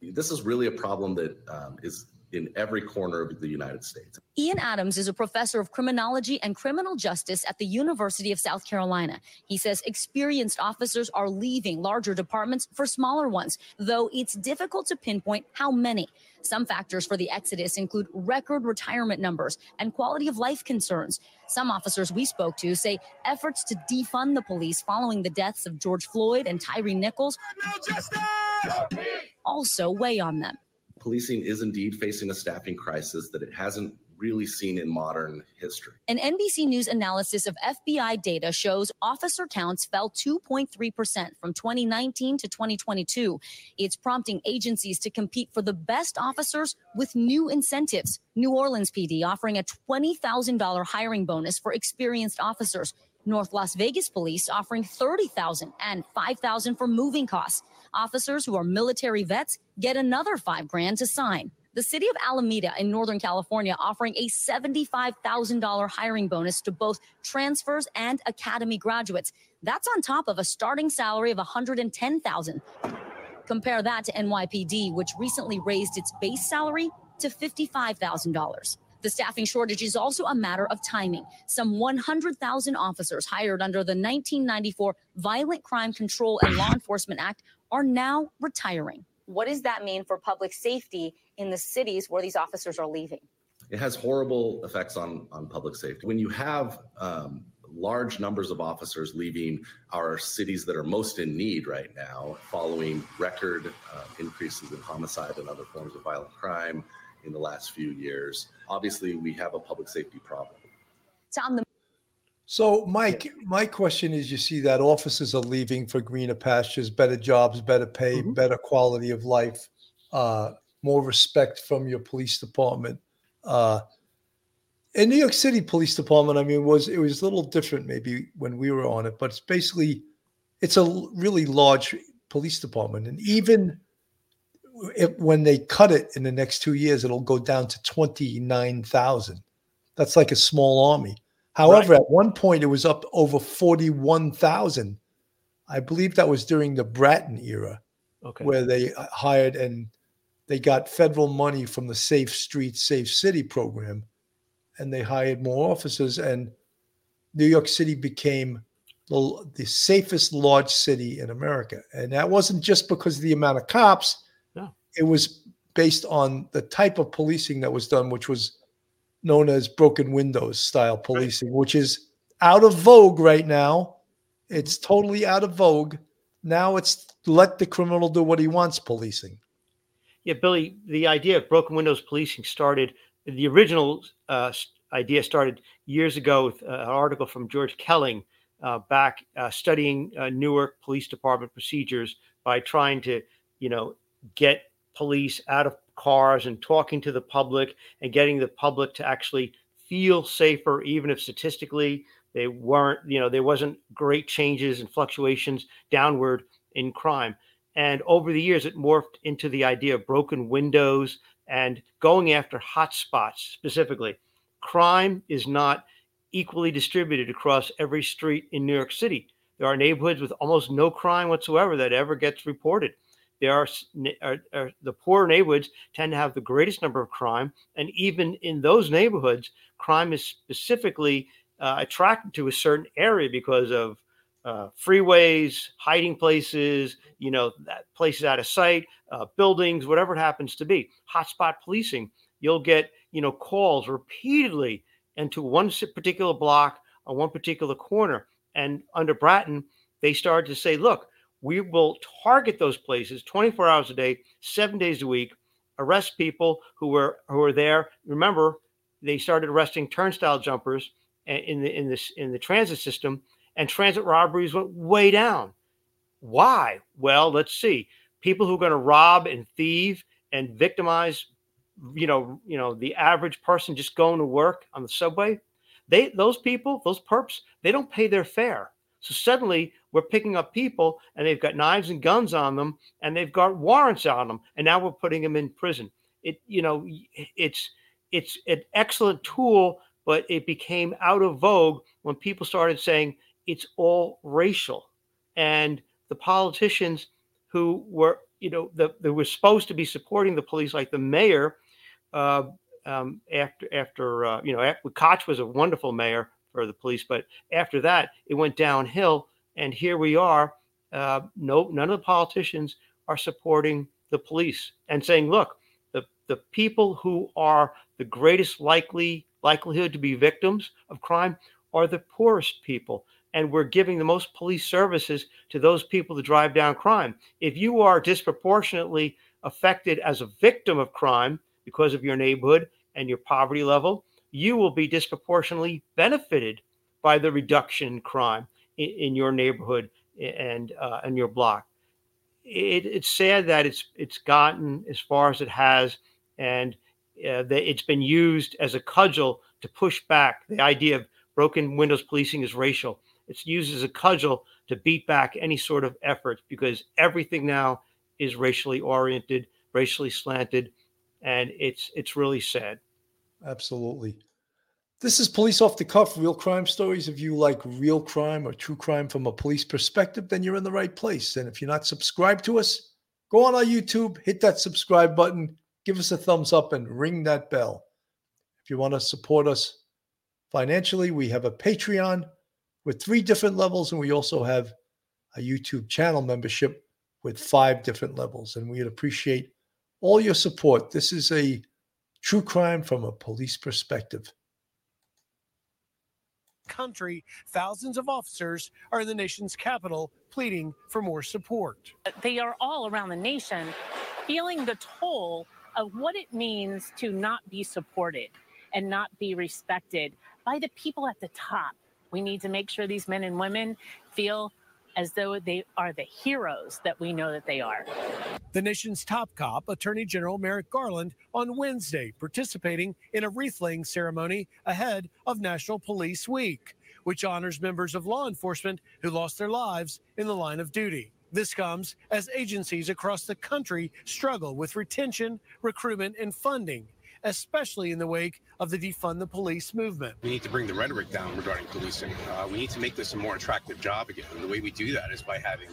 This is really a problem that um, is in every corner of the United States. Ian Adams is a professor of criminology and criminal justice at the University of South Carolina. He says experienced officers are leaving larger departments for smaller ones, though it's difficult to pinpoint how many. Some factors for the exodus include record retirement numbers and quality of life concerns. Some officers we spoke to say efforts to defund the police following the deaths of George Floyd and Tyree Nichols also weigh on them. Policing is indeed facing a staffing crisis that it hasn't really seen in modern history. An NBC News analysis of FBI data shows officer counts fell 2.3% from 2019 to 2022. It's prompting agencies to compete for the best officers with new incentives. New Orleans PD offering a $20,000 hiring bonus for experienced officers. North Las Vegas Police offering 30,000 and 5,000 for moving costs. Officers who are military vets get another 5 grand to sign. The city of Alameda in Northern California offering a $75,000 hiring bonus to both transfers and academy graduates. That's on top of a starting salary of 110,000. Compare that to NYPD, which recently raised its base salary to $55,000. The staffing shortage is also a matter of timing. Some 100,000 officers hired under the 1994 Violent Crime Control and Law Enforcement Act are now retiring. What does that mean for public safety in the cities where these officers are leaving? It has horrible effects on, on public safety. When you have um, large numbers of officers leaving our cities that are most in need right now, following record uh, increases in homicide and other forms of violent crime in the last few years, obviously we have a public safety problem. Tom, the So, Mike, my question is: You see that officers are leaving for greener pastures, better jobs, better pay, better quality of life, uh, more respect from your police department. Uh, in New York City Police Department, I mean, was it was a little different maybe when we were on it, but it's basically it's a really large police department, and even if, when they cut it in the next two years, it'll go down to twenty nine thousand. That's like a small army. However, at one point it was up over 41,000. I believe that was during the Bratton era, Okay. where they uh, hired and they got federal money from the Safe Streets, Safe City program, and they hired more officers. And New York City became the, the safest large city in America. And that wasn't just because of the amount of cops, No. it was based on the type of policing that was done, which was known as broken windows style policing, which is out of vogue right now. It's totally out of vogue. Now it's let the criminal do what he wants policing. Yeah, Billy, the idea of broken windows policing started, the original uh, idea started years ago with uh, an article from George Kelling uh, back uh, studying uh, Newark Police Department procedures by trying to, you know, get police out of cars and talking to the public and getting the public to actually feel safer, even if statistically they weren't, you know, there wasn't great changes and fluctuations downward in crime. And over the years, it morphed into the idea of broken windows and going after hot spots specifically. Crime is not equally distributed across every street in New York City. There are neighborhoods with almost no crime whatsoever that ever gets reported. There are, are, are the poorer neighborhoods tend to have the greatest number of crime, and even in those neighborhoods, crime is specifically uh, attracted to a certain area because of uh, freeways, hiding places, you know, places out of sight, uh, buildings, whatever it happens to be. Hotspot policing, you'll get, you know, calls repeatedly into one particular block on one particular corner. And under Bratton, they started to say, look, we will target those places 24 hours a day, seven days a week, arrest people who were who were there. Remember, they started arresting turnstile jumpers in the in this in the transit system, and transit robberies went way down. Why? Well, let's see. People who are going to rob and thieve and victimize, you know, you know, the average person just going to work on the subway, they those people, those perps, they don't pay their fare. So suddenly we're picking up people and they've got knives and guns on them and they've got warrants on them and now we're putting them in prison. It you know it's it's an excellent tool, but it became out of vogue when people started saying it's all racial. And the politicians who were, you know, the, they were supposed to be supporting the police, like the mayor, uh, um, after after uh, you know, after, Koch was a wonderful mayor for the police, but after that it went downhill, and here we are. Uh, no, none of the politicians are supporting the police and saying, look, the the people who are the greatest likely likelihood to be victims of crime are the poorest people and we're giving the most police services to those people to drive down crime. If you are disproportionately affected as a victim of crime because of your neighborhood and your poverty level, you will be disproportionately benefited by the reduction in crime in, in your neighborhood and uh, and your block. It, it's sad that it's it's gotten as far as it has, and uh, that it's been used as a cudgel to push back the idea of broken windows policing is racial. It's used as a cudgel to beat back any sort of effort because everything now is racially oriented, racially slanted, and it's it's really sad. Absolutely. This is Police Off the Cuff, real crime stories. If you like real crime or true crime from a police perspective, then you're in the right place. And if you're not subscribed to us, go on our YouTube, hit that subscribe button, give us a thumbs up, and ring that bell. If you want to support us financially, we have a Patreon with three different levels, and we also have a YouTube channel membership with five different levels. And we'd appreciate all your support. This is a true crime from a police perspective. Country, thousands of officers are in the nation's capital pleading for more support. They are all around the nation feeling the toll of what it means to not be supported and not be respected by the people at the top. We need to make sure these men and women feel as though they are the heroes that we know that they are. The nation's top cop, Attorney General Merrick Garland, on Wednesday participating in a wreath laying ceremony ahead of National Police Week, which honors members of law enforcement who lost their lives in the line of duty. This comes as agencies across the country struggle with retention, recruitment, and funding especially in the wake of the defund the police movement. We need to bring the rhetoric down regarding policing. Uh, we need to make this a more attractive job again. And the way we do that is by having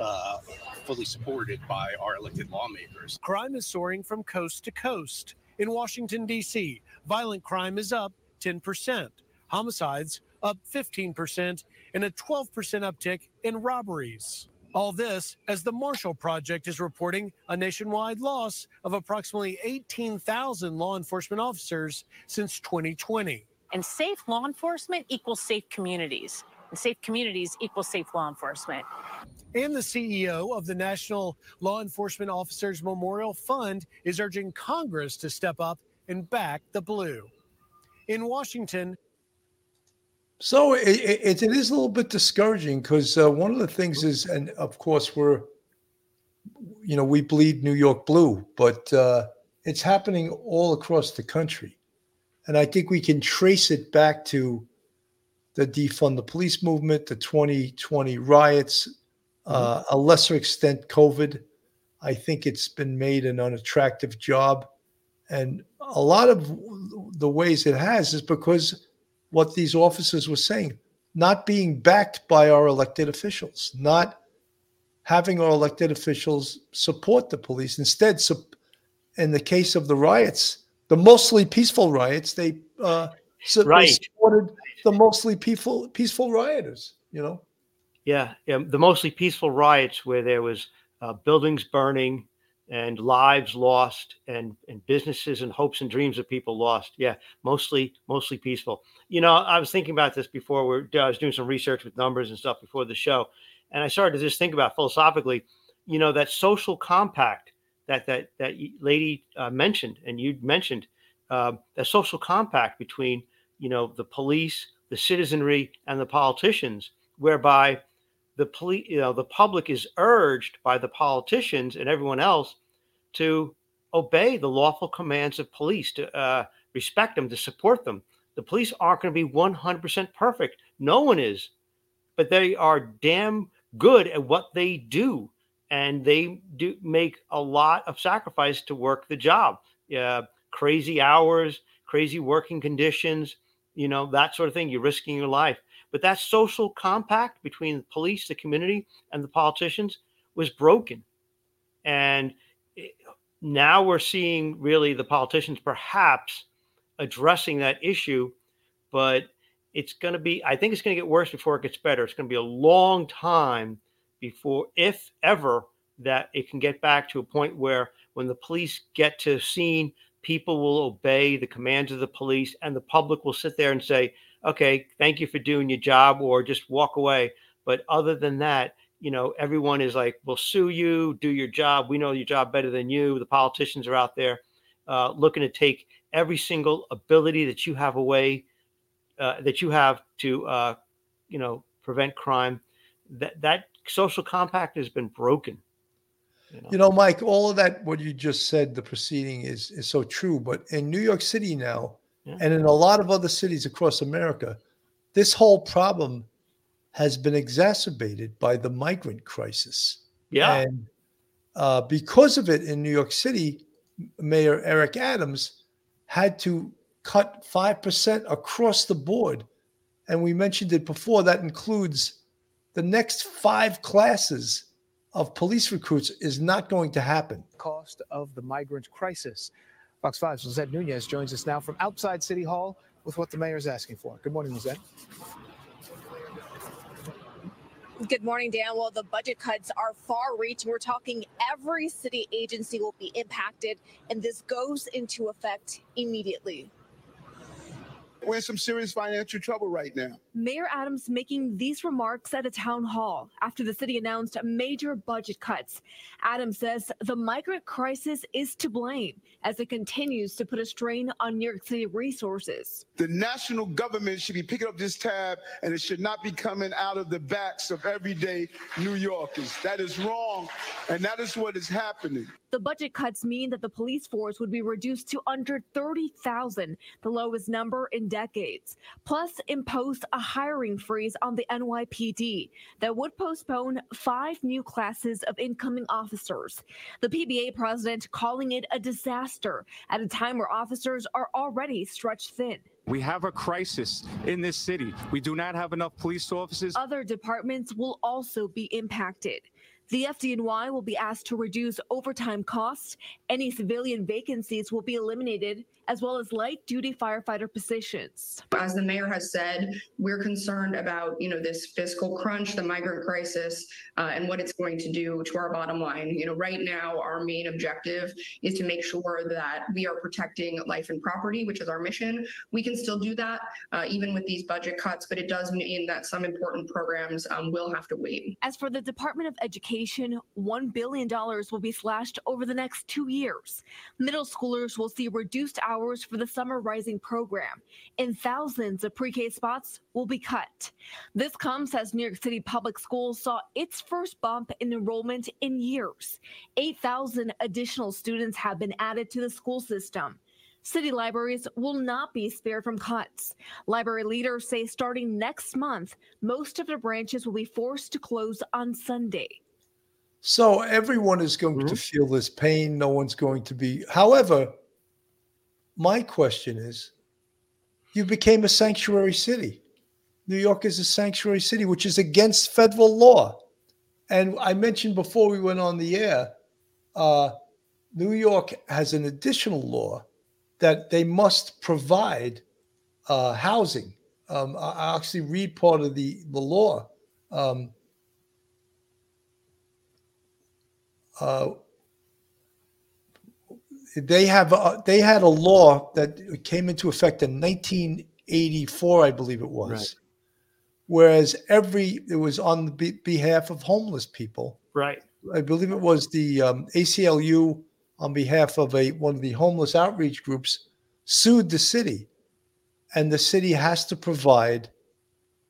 uh, fully supported by our elected lawmakers. Crime is soaring from coast to coast. In Washington, D.C., violent crime is up 10%, homicides up 15%, and a 12% uptick in robberies. All this as the Marshall Project is reporting a nationwide loss of approximately 18,000 law enforcement officers since 2020. And safe law enforcement equals safe communities. And safe communities equal safe law enforcement. And the CEO of the National Law Enforcement Officers Memorial Fund is urging Congress to step up and back the blue. In Washington, so it, it, it is a little bit discouraging because uh, one of the things is, and of course we're, you know, we bleed New York blue, but uh, it's happening all across the country, and I think we can trace it back to the defund the police movement, the 2020 riots, uh, a lesser extent COVID. I think it's been made an unattractive job, and a lot of the ways it has is because what these officers were saying, not being backed by our elected officials, not having our elected officials support the police. Instead, in the case of the riots, the mostly peaceful riots, they uh, right. supported the mostly peaceful peaceful rioters. You know. Yeah, yeah, the mostly peaceful riots where there was uh, buildings burning, and lives lost and and businesses and hopes and dreams of people lost. Yeah mostly mostly peaceful. You know i was thinking about this before we're i was doing some research with numbers and stuff before the show and i started to just think about philosophically you know that social compact that that that lady uh, mentioned and you mentioned uh, that social compact between you know the police the citizenry and the politicians whereby the you know, the public is urged by the politicians and everyone else to obey the lawful commands of police, to uh, respect them, to support them. The police aren't going to be 100% perfect. No one is, but they are damn good at what they do, and they do make a lot of sacrifice to work the job. Yeah, crazy hours, crazy working conditions, you know, that sort of thing. You're risking your life. But that social compact between the police, the community, and the politicians was broken. And it, now we're seeing really the politicians perhaps addressing that issue, but it's going to be, I think it's going to get worse before it gets better. It's going to be a long time before, if ever, that it can get back to a point where when the police get to scene, people will obey the commands of the police and the public will sit there and say, okay, thank you for doing your job or just walk away. But other than that, you know, everyone is like, we'll sue you, do your job. We know your job better than you. The politicians are out there uh, looking to take every single ability that you have away, uh, that you have to, uh, you know, prevent crime. That that social compact has been broken. You know? you know, Mike, all of that what you just said, the proceeding is is so true. But in New York City now, yeah. and in a lot of other cities across America, this whole problem has been exacerbated by the migrant crisis. Yeah. And uh, because of it in New York City, Mayor Eric Adams had to cut 5% across the board. And we mentioned it before, that includes the next five classes of police recruits is not going to happen. Cost of the migrant crisis. Fox 5's Lizette Nunez joins us now from outside City Hall with what the mayor is asking for. Good morning, Lizette. Good morning, Dan. Well, the budget cuts are far reaching. We're talking every city agency will be impacted, and this goes into effect immediately. We're in some serious financial trouble right now. Mayor Adams making these remarks at a town hall after the city announced major budget cuts. Adams says the migrant crisis is to blame as it continues to put a strain on New York City resources. The national government should be picking up this tab and it should not be coming out of the backs of everyday New Yorkers. That is wrong, and that is what is happening. The budget cuts mean that the police force would be reduced to under 30,000, the lowest number in decades, plus impose a hiring freeze on the NYPD that would postpone five new classes of incoming officers. The PBA president calling it a disaster at a time where officers are already stretched thin. We have a crisis in this city. We do not have enough police officers. Other departments will also be impacted. The FDNY will be asked to reduce overtime costs. Any civilian vacancies will be eliminated, as well as light duty firefighter positions. As the mayor has said, we're concerned about, you know, this fiscal crunch, the migrant crisis, uh, and what it's going to do to our bottom line. You know, right now, our main objective is to make sure that we are protecting life and property, which is our mission. We can still do that uh, even with these budget cuts, but it does mean that some important programs um, will have to wait. As for the Department of Education, $1 billion will be slashed over the next two years. Middle schoolers will see reduced hours hours for the Summer Rising program, and thousands of pre K spots will be cut. This comes as New York City Public Schools saw its first bump in enrollment in years. 8,000 additional students have been added to the school system. City libraries will not be spared from cuts. Library leaders say starting next month, most of their branches will be forced to close on Sunday. So everyone is going mm-hmm. to feel this pain. No one's going to be. However, my question is you became a sanctuary city. New York is a sanctuary city, which is against federal law. And I mentioned before we went on the air, uh, New York has an additional law that they must provide uh, housing. Um, I actually read part of the, the law. Um, uh, they have a, they had a law that came into effect in 1984, I believe it was. Right. Whereas every it was on the be- behalf of homeless people. Right. I believe it was the um, ACLU on behalf of a one of the homeless outreach groups sued the city, and the city has to provide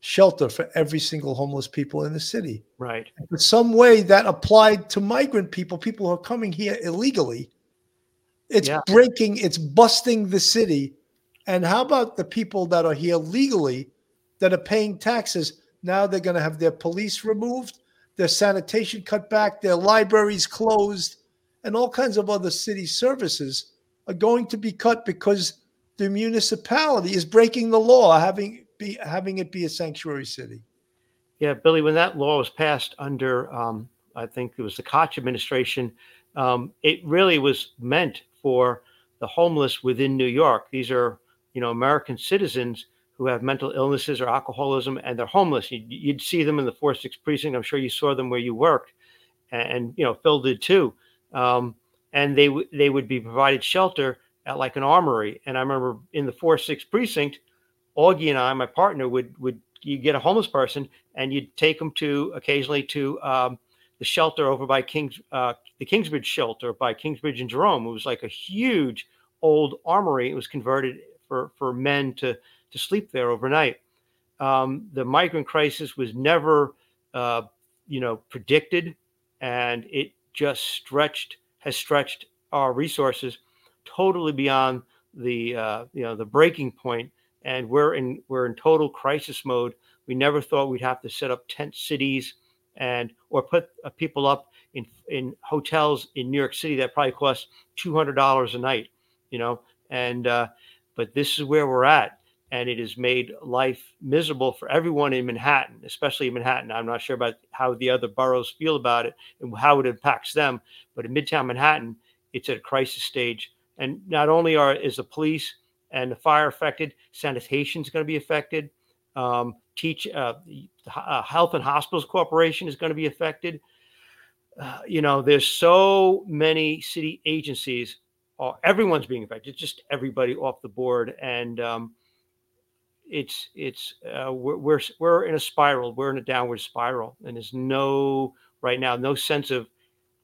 shelter for every single homeless people in the city. Right. In some way that applied to migrant people, people who are coming here illegally. It's Yeah. breaking, it's busting the city. And how about the people that are here legally that are paying taxes? Now they're going to have their police removed, their sanitation cut back, their libraries closed, and all kinds of other city services are going to be cut because the municipality is breaking the law, having be having it be a sanctuary city. Yeah, Billy, when that law was passed under, um, I think it was the Koch administration, um, it really was meant for the homeless within New York. These are, you know, American citizens who have mental illnesses or alcoholism and they're homeless. You'd, you'd see them in the 4 6 precinct. I'm sure you saw them where you worked. And, and you know, Phil did too. Um, and they, w- they would be provided shelter at like an armory. And I remember in the 4 6 precinct, Augie and I, my partner, would would you get a homeless person and you'd take them to occasionally to um, the shelter over by Kings, uh, the Kingsbridge shelter by Kingsbridge and Jerome. It was like a huge old armory. It was converted for for men to to sleep there overnight. Um, the migrant crisis was never, uh, you know, predicted, and it just stretched has stretched our resources totally beyond the uh, you know the breaking point and we're in we're in total crisis mode. We never thought we'd have to set up tent cities and or put uh, people up in in hotels in New York City that probably cost two hundred dollars a night, you know. And uh, but this is where we're at, and it has made life miserable for everyone in Manhattan, especially in Manhattan. I'm not sure about how the other boroughs feel about it and how it impacts them, but in Midtown Manhattan, it's at a crisis stage. And not only are is the police and the fire affected, sanitation is going to be affected. Um, teach uh, uh, Health and Hospitals Corporation is going to be affected. Uh, you know, there's so many city agencies. Uh, everyone's being affected. Just everybody off the board, and um, it's it's uh, we're, we're we're in a spiral. We're in a downward spiral, and there's no right now no sense of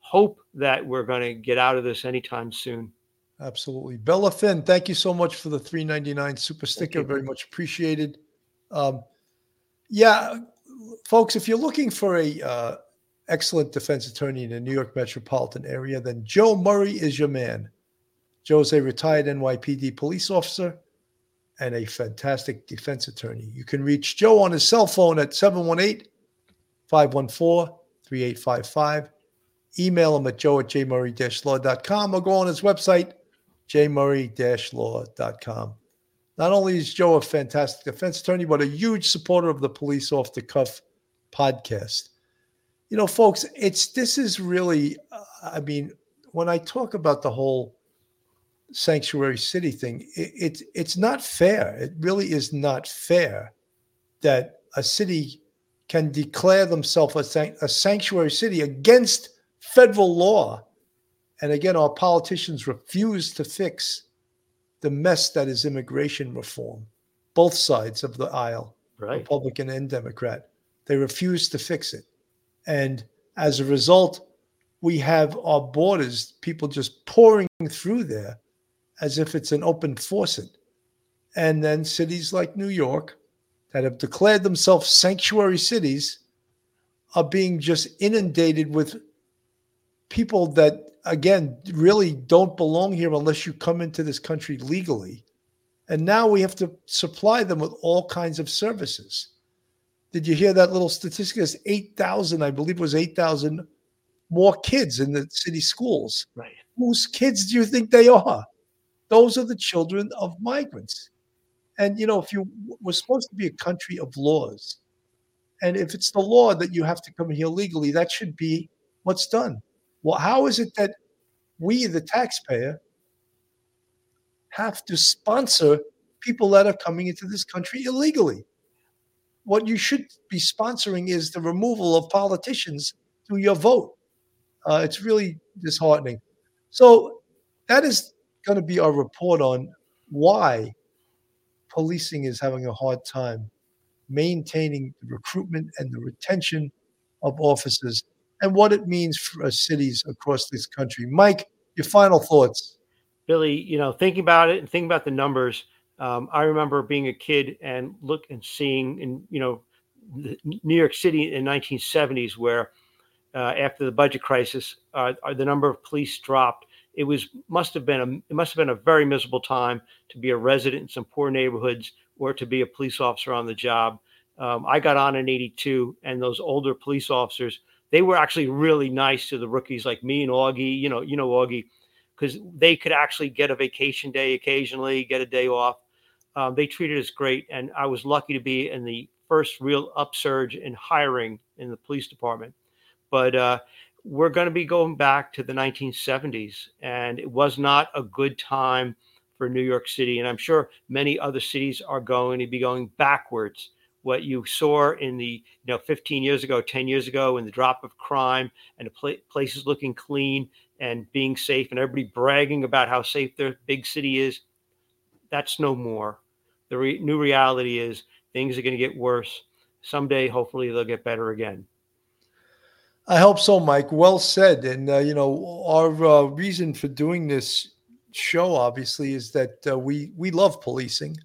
hope that we're going to get out of this anytime soon. Absolutely. Bella Finn, thank you so much for the 399 super sticker. Very much appreciated. Um, yeah, folks, if you're looking for a uh, excellent defense attorney in the New York metropolitan area, then Joe Murray is your man. Joe's a retired NYPD police officer and a fantastic defense attorney. You can reach Joe on his cell phone at 718 514 3855. Email him at joe at jmurray-law.com or go on his website, jmurray-law.com. Not only is Joe a fantastic defense attorney, but a huge supporter of the Police Off the Cuff podcast. You know, folks, it's this is really, uh, I mean, when I talk about the whole sanctuary city thing, it, it's it's not fair. It really is not fair that a city can declare themselves a, san- a sanctuary city against federal law. And again, our politicians refuse to fix the mess that is immigration reform, both sides of the aisle, Right. Republican and Democrat. They refuse to fix it. And as a result, we have our borders, people just pouring through there as if it's an open faucet. And then cities like New York that have declared themselves sanctuary cities are being just inundated with people that again really don't belong here unless you come into this country legally. And now we have to supply them with all kinds of services. Did you hear that little statistic? There's 8000 i believe it was 8000 more kids in the city schools. Right. whose kids do you think they are? Those are the children of migrants. And you know if you we're supposed to be a country of laws. And if it's the law that you have to come here legally that should be what's done well, how is it that we, the taxpayer, have to sponsor people that are coming into this country illegally? What you should be sponsoring is the removal of politicians through your vote. Uh, it's really disheartening. So, that is going to be our report on why policing is having a hard time maintaining the recruitment and the retention of officers and what it means for uh, cities across this country. Mike, your final thoughts. Billy, you know, thinking about it and thinking about the numbers, Um, I remember being a kid and look and seeing in you know New York City in 1970s where uh, after the budget crisis, uh, uh, the number of police dropped. It was must have been a it must have been a very miserable time to be a resident in some poor neighborhoods or to be a police officer on the job. Um, I got on in '82, and those older police officers they were actually really nice to the rookies like me and Augie. You know, you know Augie, because they could actually get a vacation day occasionally, get a day off. Um, they treated us great, and I was lucky to be in the first real upsurge in hiring in the police department. But uh, we're going to be going back to the 1970s, and it was not a good time for New York City. And I'm sure many other cities are going to be going backwards. What you saw in the, you know, 15 years ago, 10 years ago, in the drop of crime and the pl- places looking clean and being safe, and everybody bragging about how safe their big city is, that's no more. The re- new reality is things are going to get worse. Someday, hopefully, they'll get better again. I hope so, Mike. Well said. And, uh, you know, our uh, reason for doing this show, obviously, is that uh, we we love policing.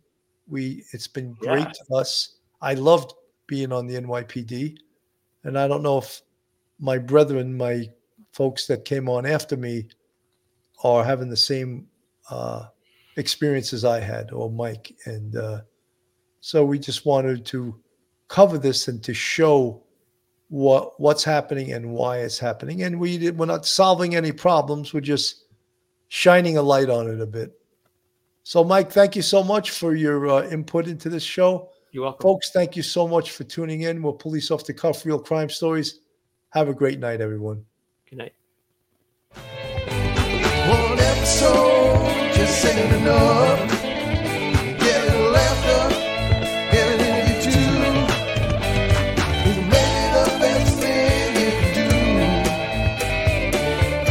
We It's been great yeah. to us. I loved being on the NYPD. And I don't know if my brethren, my folks that came on after me, are having the same uh, experiences I had, or Mike. And uh, so we just wanted to cover this and to show what what's happening and why it's happening. And we we're not solving any problems. We're just shining a light on it a bit. So, Mike, thank you so much for your uh, input into this show. You're welcome, folks. Thank you so much for tuning in. We're Police Off the Cuff, Real Crime Stories. Have a great night, everyone. Good night. One episode just ain't enough.